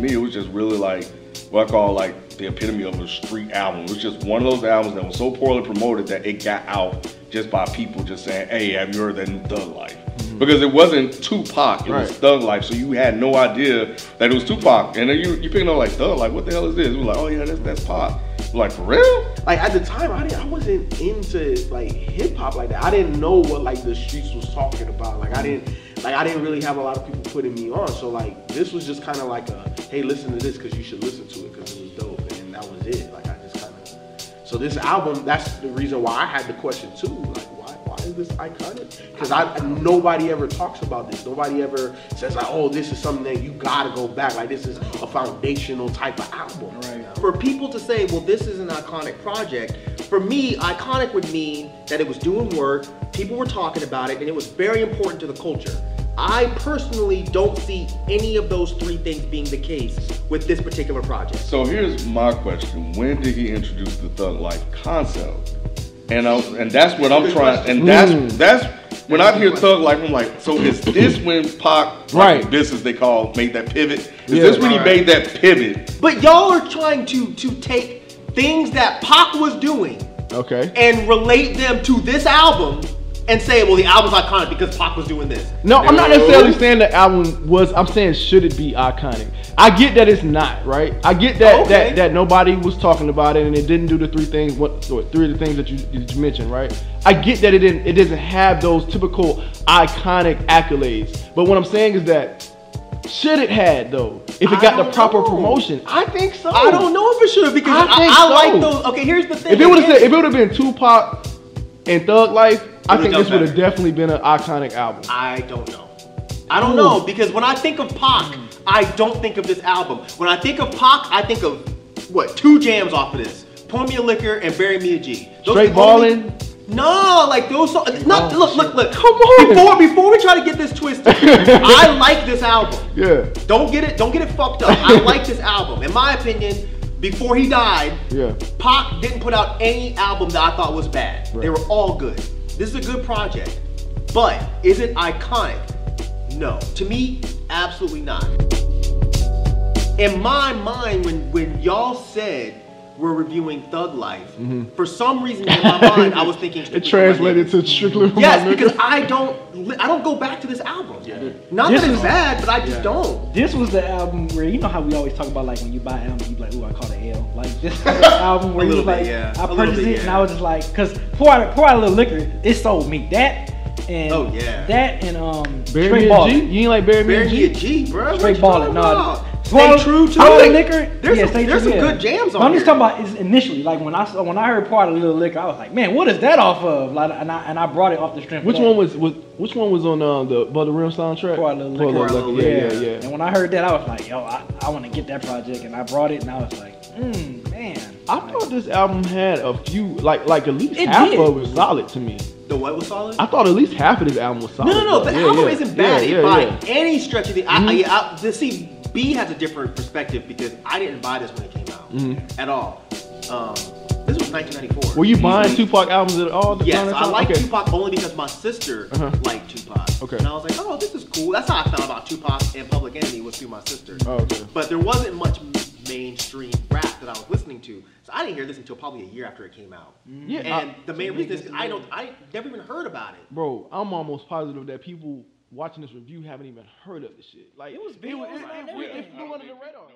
me, it was just really like what I call like the epitome of a street album. It was just one of those albums that was so poorly promoted that it got out just by people just saying, "Hey, have you heard that new Thug Life?" Mm-hmm. Because it wasn't Tupac, it was Thug Life, so you had no idea that it was Tupac. And then you you picking up like Thug Life, what the hell is this? It was like, oh yeah, that's that's Pac. Like for real? like at the time I didn't I wasn't into like hip hop like that. I didn't know what like the streets was talking about. Like I didn't like I didn't really have a lot of people putting me on. So like this was just kind of like a hey listen to this because you should listen to it because it was dope and that was it. Like I just kind of so this album that's the reason why I had the question too. Like why why is this iconic? Because I nobody ever talks about this. Nobody ever says like oh this is something that you gotta go back. Like this is a foundational type of album. Right. For people to say, well, this is an iconic project, for me, iconic would mean that it was doing work, people were talking about it, and it was very important to the culture. I personally don't see any of those three things being the case with this particular project. So here's my question: When did he introduce the Thug Life concept? And I, and that's what I'm trying. And that's that's when I hear Thug Life, I'm like, so is this when Pac, like Right. This is they call made that pivot. Is Yeah. this when he Right. made that pivot? But y'all are trying to to take things that Pac was doing Okay. and relate them to this album and say, well, the album's iconic because Pac was doing this. No, I'm not necessarily saying the album was. I'm saying should it be iconic? I get that it's not right. I get that oh, Okay. that that nobody was talking about it and it didn't do the three things. What, what three of the things that you, that you mentioned, right? I get that it didn't. It doesn't have those typical iconic accolades. But what I'm saying is that should it had though? If it I got the proper know. promotion, I think so. I don't know if it should have because I I, think I so. like those. Okay, here's the thing. If it would have said, if it would have been Tupac and Thug Life, I think this would have definitely been an iconic album. I don't know. I don't know because when I think of Pac, mm. I don't think of this album. When I think of Pac, I think of what two jams off of this: Pour Me a Liquor and Bury Me a G. Those Straight are the only- Ballin'? No, like those. Songs, not, Oh, look, look, look. Come on. Before before we try to get this twisted, I like this album. Yeah. Don't get it. Don't get it fucked up. I like this album. In my opinion, before he died, Yeah. Pac didn't put out any album that I thought was bad. They were all good. This is a good project. But is it iconic? No. To me, absolutely not. In my mind, when when y'all said we're reviewing Thug Life, for some reason in my mind, I was thinking Mm-hmm. It translated to strictly. for Yes, because. I don't li- I don't go back to this album. Not This that it's is- bad, but I just don't. This was the album where you know how we always talk about like when you buy an album, you be like, "Ooh, I caught an L." Like this was album where you little was bit, like, yeah. I A purchased bit, it and. I was just like, because pour out, pour out a little liquor, it sold me that and Oh, yeah. that and um Bury straight Me a G? ballin'. You ain't like Bury Me Bury a me a G? G, bro. Straight balling, ballin', talking no. about? Pour- Stay true to pour out it. a liquor. There's yeah, some, stay there's true, some yeah. good jams But on I'm just talking about is initially like when I saw when I heard part of little liquor, I was like, man, what is that off of? Like, and I and I brought it off the strength. Which one was, was which one was on uh, the Above the Rim soundtrack? Pour out a little Pour liquor. a Little Liquor, Yeah, yeah, yeah. And when I heard that, I was like, yo, I, I want to get that project, and I brought it, and I was like, mm, man. I thought this album had a few, like like at least It half did. of it was solid to me. The what was solid? I thought at least half of this album was solid. No, no, no. The Yeah, album yeah. isn't bad Yeah, yeah, by yeah. any stretch of the. I, I, yeah, I, the, see, B has a different perspective because I didn't buy this when it came out at all. Um, this was 1994. Were you buying Tupac albums at all? the Yes, I like okay. Tupac only because my sister Uh-huh. liked Tupac. Okay. And I was like, oh, this is cool. That's how I found about Tupac and Public Enemy was through my sister. Oh, okay. But there wasn't much mainstream rap that I was listening to, so I didn't hear this until probably a year after it came out. Yeah, And I- the main reason is I don't, I never even heard about it. Bro, I'm almost positive that people watching this review haven't even heard of this shit. Like it was, it, was, it, it, it, it flew under the radar.